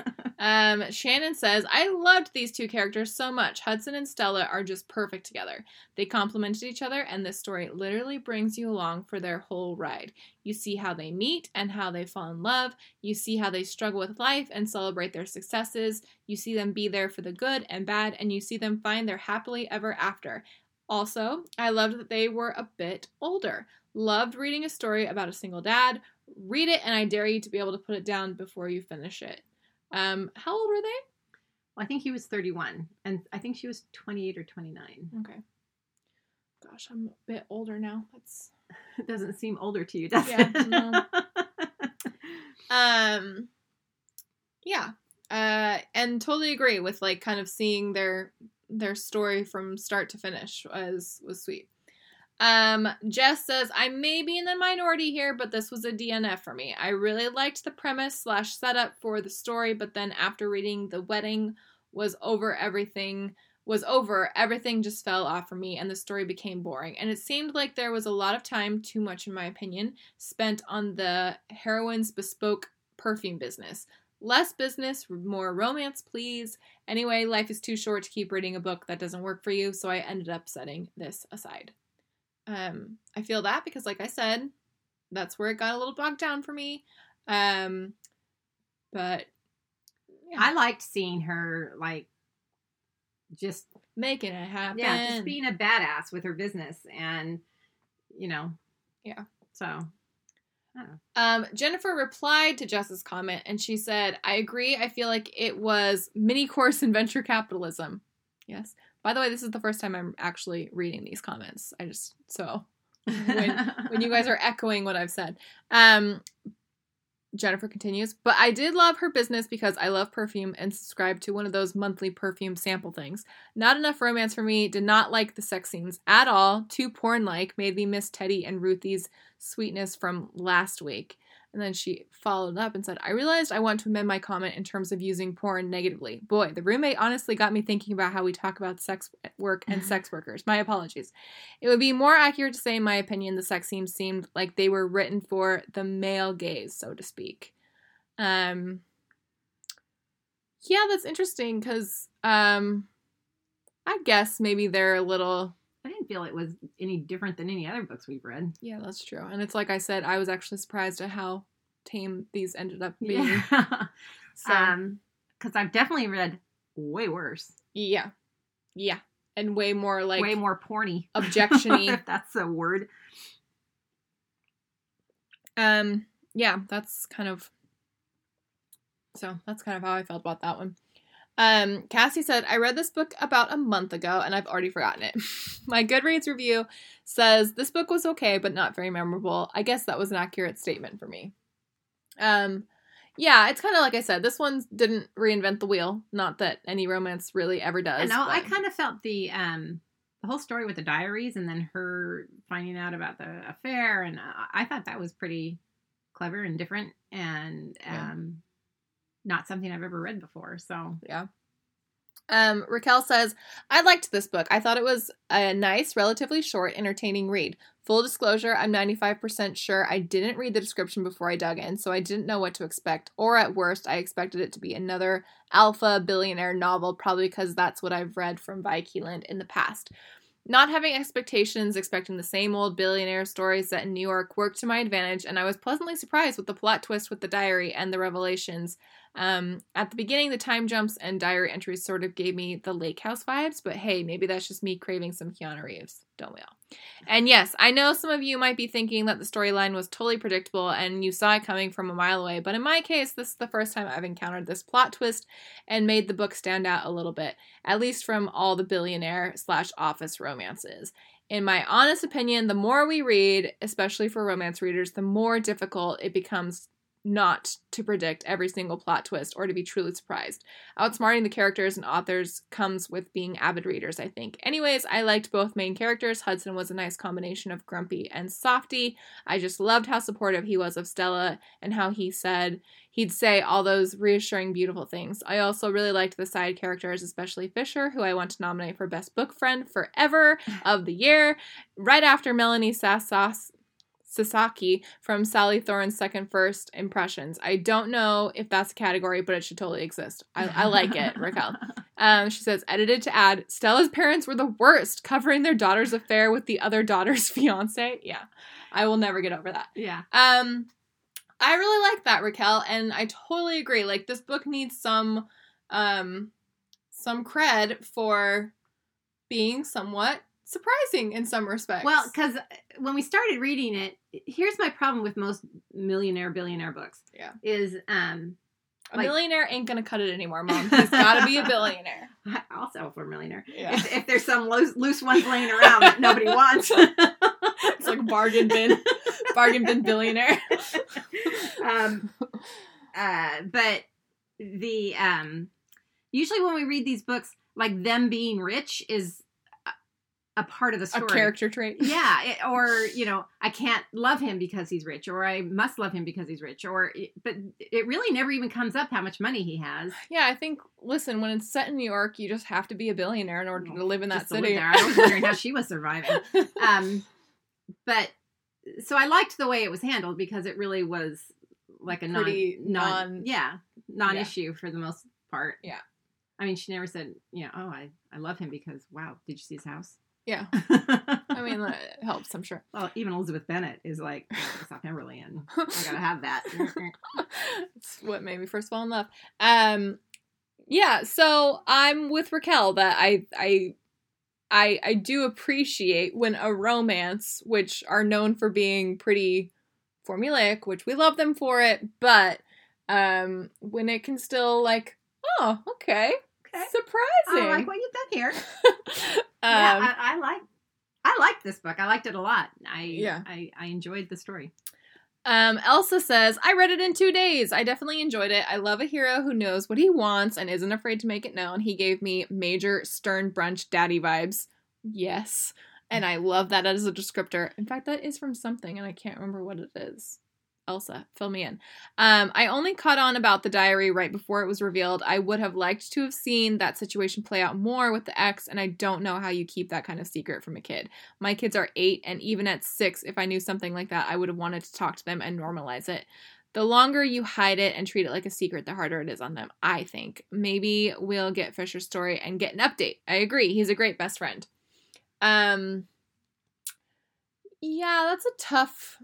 Um, Shannon says, I loved these two characters so much. Hudson and Stella are just perfect together. They complemented each other, and this story literally brings you along for their whole ride. You see how they meet and how they fall in love. You see how they struggle with life and celebrate their successes. You see them be there for the good and bad, and you see them find their happily ever after. Also, I loved that they were a bit older. Loved reading a story about a single dad. Read it, and I dare you to be able to put it down before you finish it. Um, how old were they? Well, I think he was 31, and I think she was 28 or 29. Okay. Gosh, I'm a bit older now. That's It doesn't seem older to you, does Yeah, it? no. um yeah. Uh and totally agree with like kind of seeing their their story from start to finish was was sweet. Um, Jess says, I may be in the minority here, but this was a DNF for me. I really liked the premise slash setup for the story, but then after reading The Wedding was over everything was over, everything just fell off for me and the story became boring. And it seemed like there was a lot of time, too much in my opinion, spent on the heroine's bespoke perfume business. Less business, more romance, please. Anyway, life is too short to keep reading a book that doesn't work for you, so I ended up setting this aside. Um, I feel that because, like I said, that's where it got a little bogged down for me. Um, but yeah, I liked seeing her like just making it happen. yeah, just being a badass with her business, and you know, Yeah. So I don't know. Um, Jennifer replied to Jess's comment and she said, I agree. I feel like it was mini course in venture capitalism. Yes. By the way, this is the first time I'm actually reading these comments. I just, so when, when you guys are echoing what I've said. Um, Jennifer continues, but I did love her business because I love perfume and subscribe to one of those monthly perfume sample things. Not enough romance for me, did not like the sex scenes at all, too porn like, made me miss Teddy and Ruthie's sweetness from last week. And then she followed up and said, I realized I want to amend my comment in terms of using porn negatively. Boy, the roommate honestly got me thinking about how we talk about sex work and sex workers. My apologies. It would be more accurate to say, in my opinion, the sex scenes seemed like they were written for the male gaze, so to speak. Um, yeah, that's interesting because um, I guess maybe they're a little. I didn't feel it was any different than any other books we've read. Yeah, that's true. And it's like I said, I was actually surprised at how tame these ended up being. Yeah. So, um, because I've definitely read way worse, yeah, yeah, and way more like way more porny, objection-y. if that's a word. Um, yeah, that's kind of so that's kind of how I felt about that one. Um, Cassie said, I read this book about a month ago and I've already forgotten it. My Goodreads review says this book was okay, but not very memorable. I guess that was an accurate statement for me. Um, yeah, it's kind of like I said, this one didn't reinvent the wheel. Not that any romance really ever does. Know. I kind of felt the um the whole story with the diaries and then her finding out about the affair, and I, I thought that was pretty clever and different, and um not something I've ever read before. So Yeah. Um, Raquel says, I liked this book. I thought it was a nice, relatively short, entertaining read. Full disclosure, I'm 95% sure I didn't read the description before I dug in, so I didn't know what to expect. Or at worst, I expected it to be another alpha billionaire novel, probably because that's what I've read from Vi Keeland in the past. Not having expectations, expecting the same old billionaire stories set in New York worked to my advantage, and I was pleasantly surprised with the plot twist with the diary and the revelations. Um, at the beginning, the time jumps and diary entries sort of gave me the Lake House vibes, but hey, maybe that's just me craving some Keanu Reeves, don't we all? And yes, I know some of you might be thinking that the storyline was totally predictable and you saw it coming from a mile away, but in my case, this is the first time I've encountered this plot twist and made the book stand out a little bit, at least from all the billionaire slash office romances. In my honest opinion, the more we read, especially for romance readers, the more difficult it becomes not to predict every single plot twist or to be truly surprised. Outsmarting the characters and authors comes with being avid readers, I think. Anyways, I liked both main characters. Hudson was a nice combination of grumpy and softy. I just loved how supportive he was of Stella and how he said he'd say all those reassuring, beautiful things. I also really liked the side characters, especially Fisher, who I want to nominate for Best Book Friend forever of the year, right after Melanie Sassas. Sasaki from Sally Thorne's second first impressions. I don't know if that's a category, but it should totally exist. I, I like it, Raquel. Um, she says, edited to add, Stella's parents were the worst, covering their daughter's affair with the other daughter's fiance. Yeah, I will never get over that. Yeah. Um, I really like that, Raquel, and I totally agree. Like this book needs some, um, some cred for being somewhat surprising in some respects. Well, because when we started reading it, here's my problem with most millionaire billionaire books. Yeah. Is um a like- millionaire ain't gonna cut it anymore, mom. He's got to be a billionaire. I'll settle for a millionaire. Yeah. If, if there's some loose, loose ones laying around that nobody wants. It's like bargain bin, bargain bin billionaire. um, uh, but the um, usually when we read these books, like them being rich is a, part of the story. A character trait. Yeah, it, or you know, I can't love him because he's rich, or I must love him because he's rich, or but it really never even comes up how much money he has. Yeah, I think. Listen, when it's set in New York, you just have to be a billionaire in order to live in that city. there. I was wondering how she was surviving. Um, but so I liked the way it was handled because it really was like a non, Pretty non, non- yeah, non-issue for the most part. Yeah. I mean, she never said, you know, oh, I, I love him because, wow, did you see his house? Yeah, I mean that helps. I'm sure. well, even Elizabeth Bennet is like, oh, South Pemberley, and I gotta have that. it's what made me first fall in love. Um, yeah. So I'm with Raquel that I I I I do appreciate when a romance, which are known for being pretty formulaic, which we love them for it, but um, when it can still like, oh, Okay. Surprising. I like what you've done here. um, yeah, I, I like. I liked this book. I liked it a lot. I Yeah. I, I enjoyed the story. Um, Elsa says, I read it in two days. I definitely enjoyed it. I love a hero who knows what he wants and isn't afraid to make it known. He gave me major stern brunch daddy vibes. Yes. And I love that as a descriptor. In fact, that is from something, and I can't remember what it is. Elsa, fill me in. Um, I only caught on about the diary right before it was revealed. I would have liked to have seen that situation play out more with the ex, and I don't know how you keep that kind of secret from a kid. My kids are eight, and even at six, if I knew something like that, I would have wanted to talk to them and normalize it. The longer you hide it and treat it like a secret, the harder it is on them, I think. Maybe we'll get Fisher's story and get an update. I agree. He's a great best friend. Um Yeah, that's a tough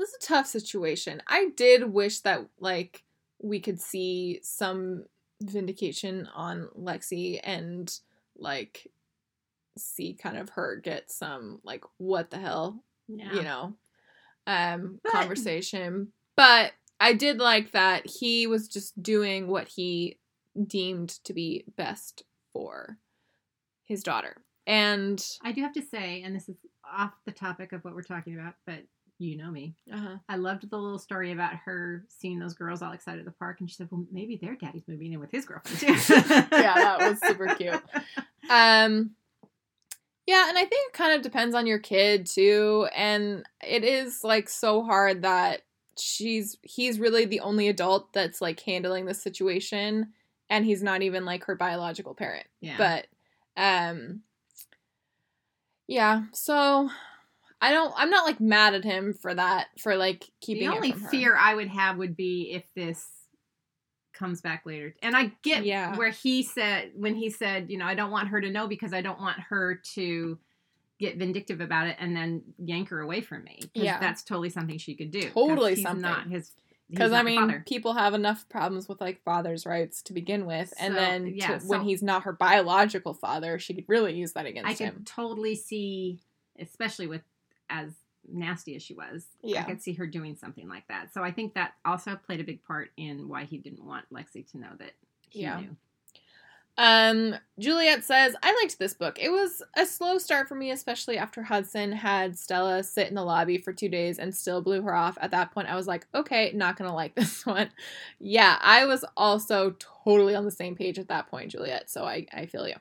that's a tough situation. I did wish that like we could see some vindication on Lexi and like see kind of her get some like what the hell Yeah. you know um But- conversation but i did like that he was just doing what he deemed to be best for his daughter and I do have to say, and this is off the topic of what we're talking about, but you know me. uh-huh. I loved the little story about her seeing those girls all excited at the park, and she said, "Well, maybe their daddy's moving in with his girlfriend too." yeah that was super cute um yeah and i think it kind of depends on your kid too and it is like so hard that she's he's really the only adult that's like handling this situation and he's not even like her biological parent Yeah. but um yeah so i don't i'm not like mad at him for that for like keeping the only fear I would have would be if this comes back later. And I get Yeah. where he said when he said, you know, I don't want her to know because I don't want her to get vindictive about it and then yank her away from me. Yeah. that's totally something she could do. Totally he's something. Not his. Because I mean, father. people have enough problems with like father's rights to begin with, and So, then yeah, to, when he's not her biological father, she could really use that against I against could him. totally see, especially with as nasty as she was. Yeah. I could see her doing something like that. So I think that also played a big part in why he didn't want Lexi to know that he Yeah. knew. Um, Juliet says, I liked this book. It was a slow start for me, especially after Hudson had Stella sit in the lobby for two days and still blew her off. At that point, I was like, okay, not gonna like this one. Yeah, I was also totally on the same page at that point, Juliet, so I, I feel you.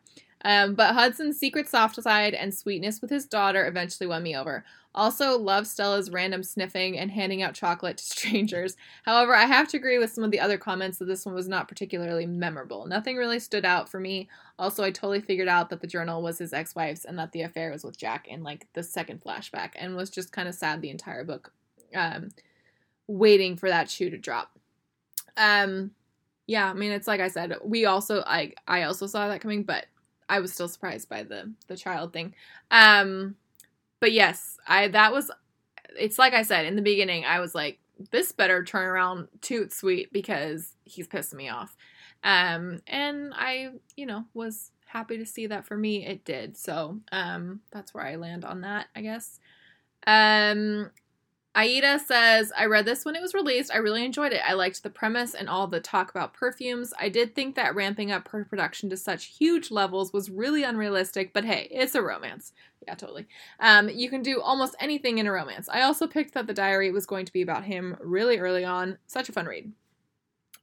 Um, but Hudson's secret soft side and sweetness with his daughter eventually won me over. Also, love Stella's random sniffing and handing out chocolate to strangers. However, I have to agree with some of the other comments that this one was not particularly memorable. Nothing really stood out for me. Also, I totally figured out that the journal was his ex wife's and that the affair was with Jack in like the second flashback and was just kind of sad the entire book, um, waiting for that shoe to drop. Um, yeah, I mean, it's like I said, we also, I, I also saw that coming, but I was still surprised by the the child thing. Um, but yes, I that was. It's like I said in the beginning. I was like, this better turn around toot sweet because he's pissing me off. Um, and I, you know, was happy to see that for me it did. So, um, that's where I land on that, I guess. Um, Aida says, I read this when it was released. I really enjoyed it. I liked the premise and all the talk about perfumes. I did think that ramping up her production to such huge levels was really unrealistic, but hey, it's a romance. Yeah, totally. Um, you can do almost anything in a romance. I also picked that the diary was going to be about him really early on. Such a fun read.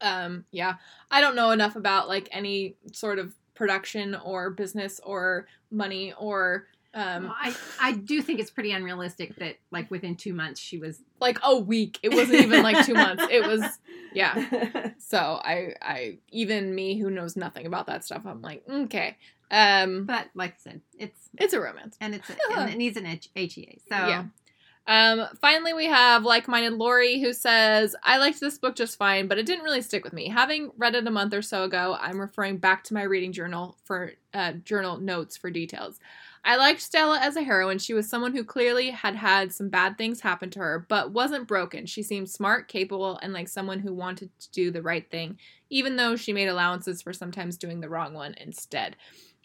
Um, yeah, I don't know enough about like any sort of production or business or money or um I I do think it's pretty unrealistic that like within two months she was like a week. It wasn't even like two months. It was yeah. So I I even me who knows nothing about that stuff, I'm like, okay. Um But like I said, it's it's a romance. and it's a, and it needs an H- HEA. So Yeah. Um, finally, we have like-minded Lori who says, "I liked this book just fine, but it didn't really stick with me. Having read it a month or so ago, I'm referring back to my reading journal for uh, journal notes for details. I liked Stella as a heroine. She was someone who clearly had had some bad things happen to her, but wasn't broken. She seemed smart, capable, and like someone who wanted to do the right thing, even though she made allowances for sometimes doing the wrong one instead."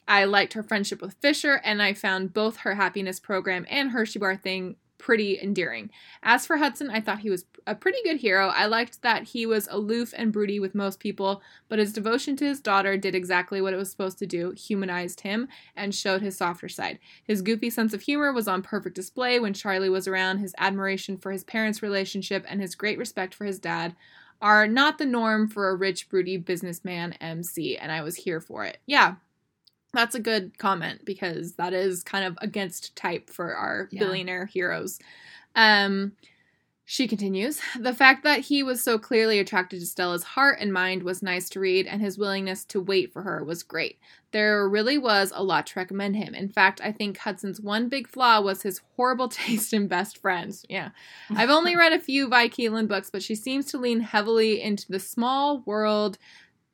I liked her friendship with Fisher, and I found both her happiness program and Hershey Bar thing pretty endearing. As for Hudson, I thought he was a pretty good hero. I liked that he was aloof and broody with most people, but his devotion to his daughter did exactly what it was supposed to do humanized him and showed his softer side. His goofy sense of humor was on perfect display when Charlie was around. His admiration for his parents' relationship and his great respect for his dad are not the norm for a rich, broody businessman MC, and I was here for it. Yeah, that's a good comment because that is kind of against type for our Yeah. billionaire heroes. Um, she continues The fact that he was so clearly attracted to Stella's heart and mind was nice to read, and his willingness to wait for her was great. There really was a lot to recommend him. In fact, I think Hudson's one big flaw was his horrible taste in best friends. Yeah. I've only read a few Vi Keeland books, but she seems to lean heavily into the small world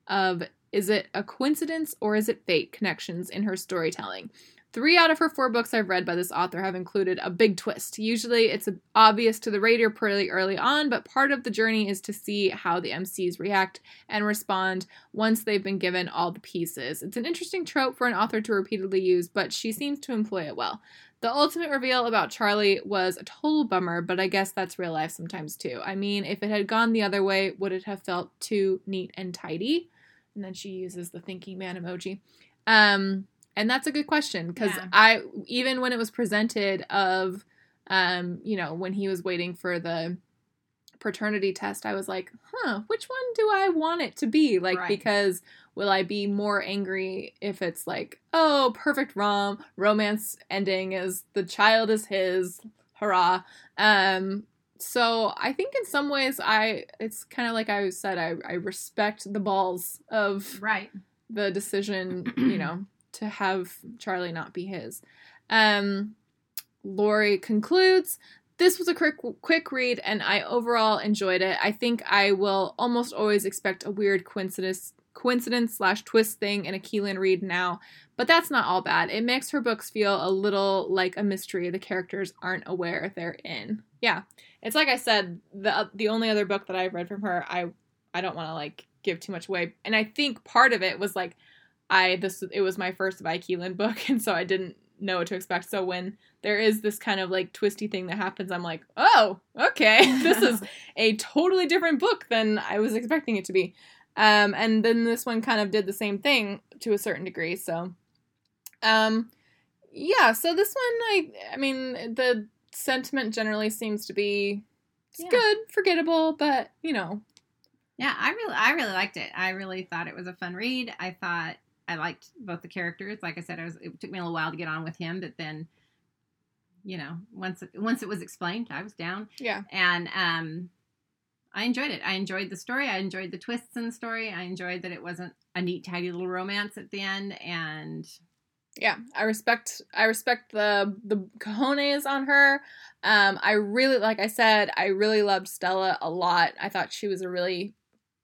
of is it a coincidence or is it fate connections in her storytelling. Three out of her four books I've read by this author have included a big twist. Usually it's obvious to the reader pretty early on, but part of the journey is to see how the MCs react and respond once they've been given all the pieces. It's an interesting trope for an author to repeatedly use, but she seems to employ it well. The ultimate reveal about Charlie was a total bummer, but I guess that's real life sometimes too. I mean, if it had gone the other way, would it have felt too neat and tidy? And then she uses the thinking man emoji. Um, and that's a good question because Yeah. I even when it was presented of, um, you know, when he was waiting for the paternity test, I was like, huh, which one do I want it to be? Like, Right. because will I be more angry if it's like, oh, perfect rom romance ending is the child is his, hurrah. Um, so I think in some ways I it's kind of like I said I I respect the balls of right. the decision, you know, to have Charlie not be his. Um, Lori concludes. This was a quick quick read, and I overall enjoyed it. I think I will almost always expect a weird coincidence coincidence slash twist thing in a Keeland read now, but that's not all bad. It makes her books feel a little like a mystery the characters aren't aware they're in. Yeah, it's like I said, the uh, the only other book that I've read from her, I I don't want to like give too much away, and I think part of it was like I this it was my first Vi Keeland book, and so I didn't know what to expect. So when there is this kind of like twisty thing that happens, I'm like, oh, okay, this is a totally different book than I was expecting it to be. Um, and then this one kind of did the same thing to a certain degree. So, um, yeah. So this one, I, I mean, the sentiment generally seems to be it's Yeah. good, forgettable, but you know, Yeah, I really, I really liked it. I really thought it was a fun read. I thought I liked both the characters. Like I said, I was, it took me a little while to get on with him, but then, you know, once it, once it was explained, I was down, yeah, and um, I enjoyed it. I enjoyed the story. I enjoyed the twists in the story. I enjoyed that it wasn't a neat, tidy little romance at the end, and yeah. I respect, I respect the the cojones on her. Um, I really, like I said, I really loved Stella a lot. I thought she was a really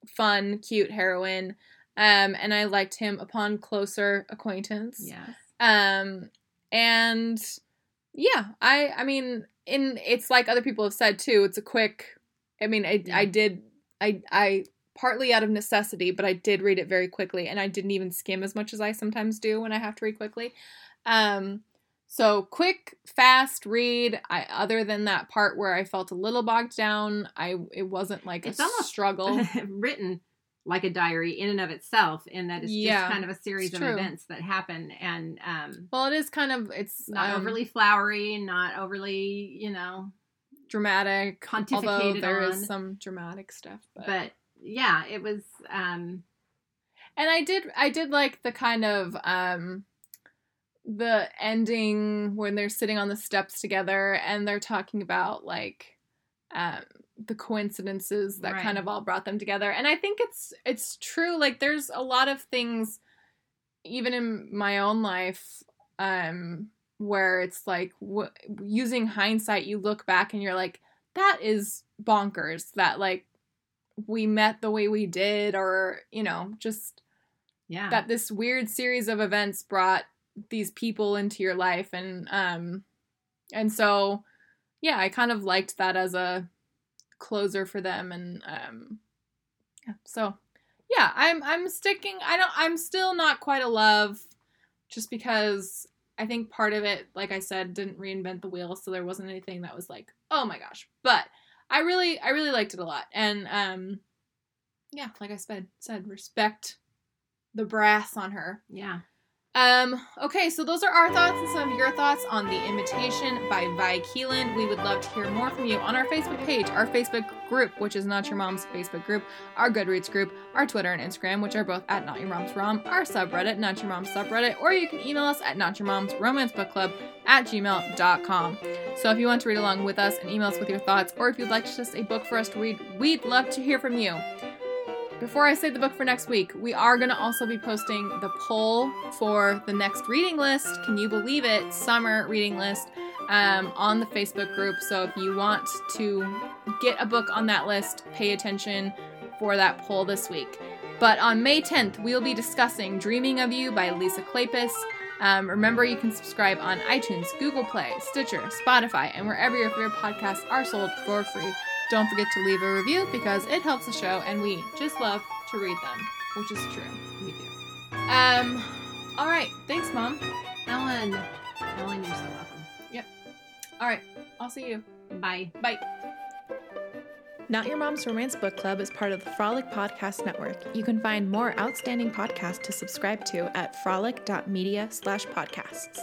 fun, cute heroine. Um, and I liked him upon closer acquaintance. yes, Um, and yeah, I I mean, in it's like other people have said too. It's a quick. I mean, I Yeah. I did I I partly out of necessity, but I did read it very quickly, and I didn't even skim as much as I sometimes do when I have to read quickly. Um, so quick, fast read. I other than that part where I felt a little bogged down, I it wasn't like It's a almost- struggle. written like a diary in and of itself, in that it's Yeah, just kind of a series of events that happen, and um, well, it is kind of it's not um, overly flowery, not overly, you know, dramatic. Although pontificated there is on. some dramatic stuff, but, but yeah, it was. Um, and I did I did like the kind of um the ending when they're sitting on the steps together and they're talking about like um the coincidences that Right. kind of all brought them together and i think it's it's true like there's a lot of things even in my own life um where it's like w- using hindsight you look back and you're like that is bonkers that like we met the way we did or you know just yeah, that this weird series of events brought these people into your life. And um and so yeah i kind of liked that as a closer for them. And um yeah so yeah i'm i'm sticking i don't i'm still not quite a love just because i think part of it like i said didn't reinvent the wheel so there wasn't anything that was like oh my gosh. But i really i really liked it a lot. And um yeah like i said said respect the brass on her. Yeah. Um, okay, so those are our thoughts and some of your thoughts on The Invitation by Vi Keeland. We would love to hear more from you on our Facebook page, our Facebook group, which is Not Your Mom's Facebook group, our Goodreads group, our Twitter and Instagram, which are both at Not Your Mom's Rom, our subreddit, Not Your Mom's subreddit, or you can email us at Not Your Mom's Romance Book Club at gmail.com. So if you want to read along with us and email us with your thoughts, or if you'd like just a book for us to read, we'd love to hear from you. Before I say the book for next week, we are going to also be posting the poll for the next reading list. Can you believe it? Summer reading list um, on the Facebook group. So if you want to get a book on that list, pay attention for that poll this week. But on May 10th, we'll be discussing Dreaming of You by Lisa Kleypas. Um, remember, you can subscribe on iTunes, Google Play, Stitcher, Spotify, and wherever your favorite podcasts are sold for free. Don't forget to leave a review because it helps the show and we just love to read them, which is true. We do. Um, all right. Thanks, Mom. Ellen, Ellen, you're so welcome. Yep. All right. I'll see you. Bye. Bye. Not Your Mom's Romance Book Club is part of the Frolic Podcast Network. You can find more outstanding podcasts to subscribe to at frolic.media slash podcasts.